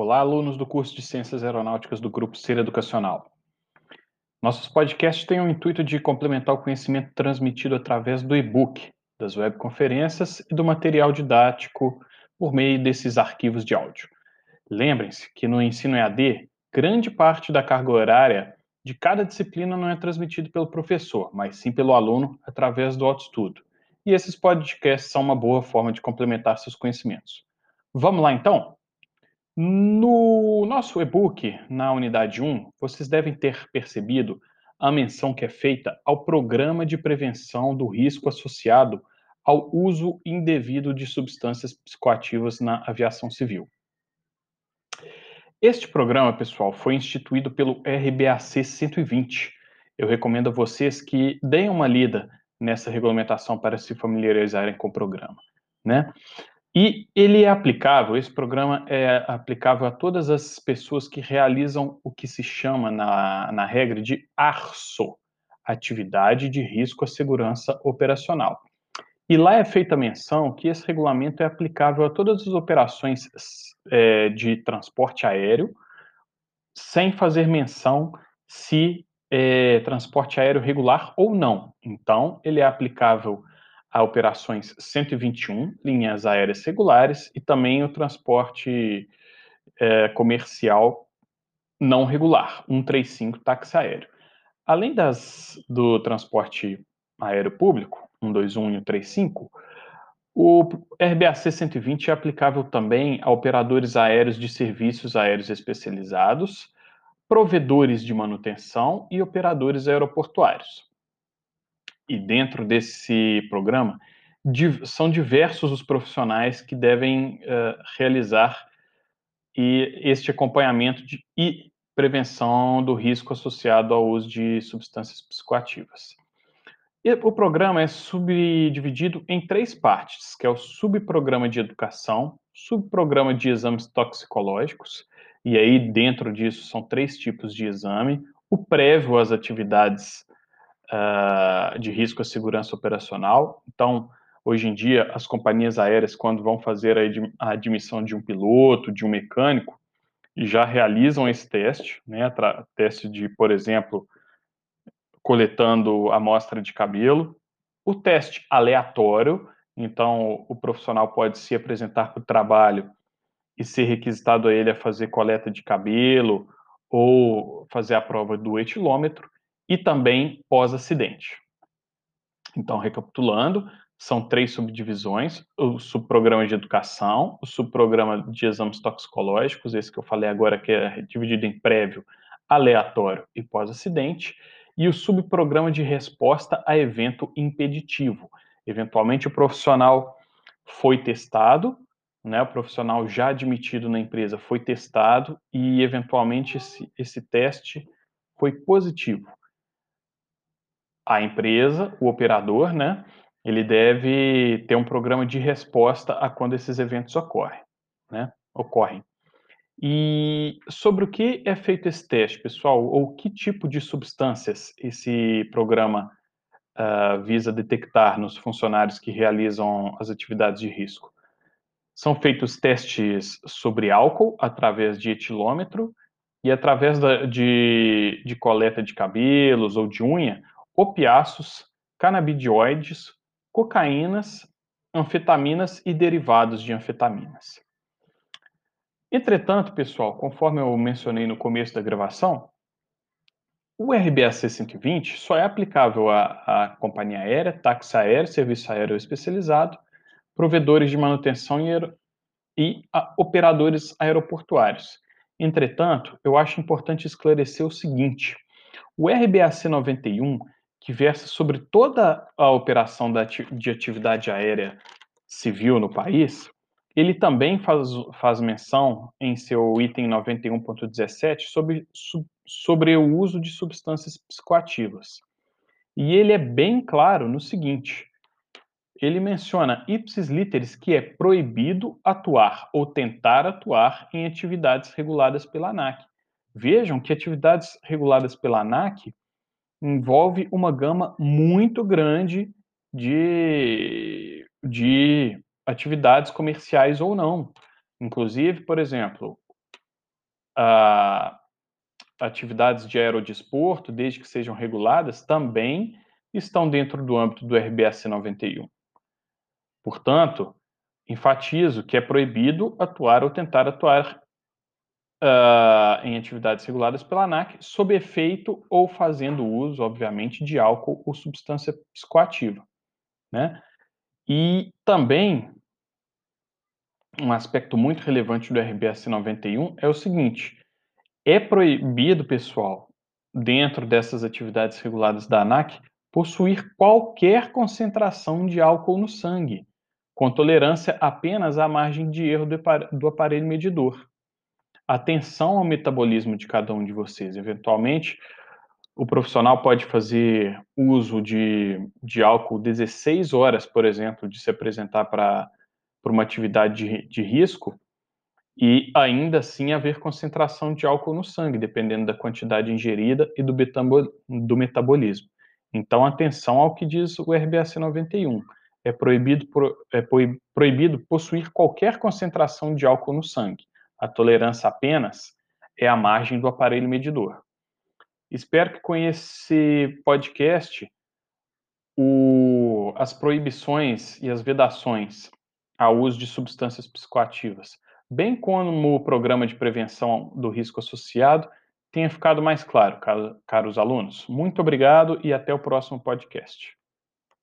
Olá, alunos do curso de Ciências Aeronáuticas do Grupo Ser Educacional. Nossos podcasts têm o intuito de complementar o conhecimento transmitido através do e-book, das webconferências e do material didático por meio desses arquivos de áudio. Lembrem-se que no ensino EAD, grande parte da carga horária de cada disciplina não é transmitido pelo professor, mas sim pelo aluno através do autoestudo. E esses podcasts são uma boa forma de complementar seus conhecimentos. Vamos lá então? No nosso e-book, na unidade 1, vocês devem ter percebido a menção que é feita ao programa de prevenção do risco associado ao uso indevido de substâncias psicoativas na aviação civil. Este programa, pessoal, foi instituído pelo RBAC 120. Eu recomendo a vocês que deem uma lida nessa regulamentação para se familiarizarem com o programa, né? E ele é aplicável, esse programa é aplicável a todas as pessoas que realizam o que se chama na, na regra de ARSO, Atividade de Risco à Segurança Operacional. E lá é feita menção que esse regulamento é aplicável a todas as operações é, de transporte aéreo, sem fazer menção se é transporte aéreo regular ou não. Então, ele é aplicável a operações 121, linhas aéreas regulares, e também o transporte é, comercial não regular, 135 táxi aéreo. Além das, do transporte aéreo público, 121 e 135, o RBAC 120 é aplicável também a operadores aéreos de serviços aéreos especializados, provedores de manutenção e operadores aeroportuários. E dentro desse programa, são diversos os profissionais que devem uh, realizar e este acompanhamento de, e prevenção do risco associado ao uso de substâncias psicoativas. E o programa é subdividido em três partes, que é o subprograma de educação, subprograma de exames toxicológicos, e aí dentro disso são três tipos de exame, o prévio às atividades uh, de risco à segurança operacional. Então, hoje em dia, as companhias aéreas, quando vão fazer a admissão de um piloto, de um mecânico, já realizam esse teste, né, teste de, por exemplo, coletando amostra de cabelo, o teste aleatório, então o profissional pode se apresentar para o trabalho e ser requisitado a ele a fazer coleta de cabelo ou fazer a prova do etilômetro e também pós-acidente. Então, recapitulando, são três subdivisões: o subprograma de educação, o subprograma de exames toxicológicos, esse que eu falei agora, que é dividido em prévio, aleatório e pós-acidente, e o subprograma de resposta a evento impeditivo. Eventualmente, o profissional foi testado, né, o profissional já admitido na empresa foi testado e, eventualmente, esse, esse teste foi positivo. A empresa, o operador, né, ele deve ter um programa de resposta a quando esses eventos ocorrem, né, ocorrem. E sobre o que é feito esse teste, pessoal? Ou que tipo de substâncias esse programa uh, visa detectar nos funcionários que realizam as atividades de risco? São feitos testes sobre álcool através de etilômetro e através da, de, de coleta de cabelos ou de unha, opiáceos, canabidioides, cocaínas, anfetaminas e derivados de anfetaminas. Entretanto, pessoal, conforme eu mencionei no começo da gravação, o RBAC 120 só é aplicável à, à companhia aérea, táxi aéreo, serviço aéreo especializado, provedores de manutenção e, e a, operadores aeroportuários. Entretanto, eu acho importante esclarecer o seguinte: o RBAC 91, que versa sobre toda a operação de atividade aérea civil no país, ele também faz, faz menção em seu item 91.17 sobre, sobre o uso de substâncias psicoativas. E ele é bem claro no seguinte: ele menciona ipsis literis que é proibido atuar ou tentar atuar em atividades reguladas pela ANAC. Vejam que atividades reguladas pela ANAC envolve uma gama muito grande de, de atividades comerciais ou não. Inclusive, por exemplo, uh, atividades de aerodesporto, desde que sejam reguladas, também estão dentro do âmbito do RBAC 91. Portanto, enfatizo que é proibido atuar ou tentar atuar uh, em atividades reguladas pela ANAC sob efeito ou fazendo uso, obviamente, de álcool ou substância psicoativa. Né? E também um aspecto muito relevante do RBS 91 é o seguinte: é proibido, pessoal, dentro dessas atividades reguladas da ANAC, possuir qualquer concentração de álcool no sangue, com tolerância apenas à margem de erro do aparelho medidor. Atenção ao metabolismo de cada um de vocês. Eventualmente, o profissional pode fazer uso de, de álcool 16 horas, por exemplo, de se apresentar para uma atividade de, de risco, e ainda assim haver concentração de álcool no sangue, dependendo da quantidade ingerida e do, do metabolismo. Então, atenção ao que diz o RBAC 91. É proibido, é proibido possuir qualquer concentração de álcool no sangue. A tolerância apenas é a margem do aparelho medidor. Espero que com esse podcast o, as proibições e as vedações ao uso de substâncias psicoativas, bem como o programa de prevenção do risco associado, tenha ficado mais claro, caros alunos. Muito obrigado e até o próximo podcast.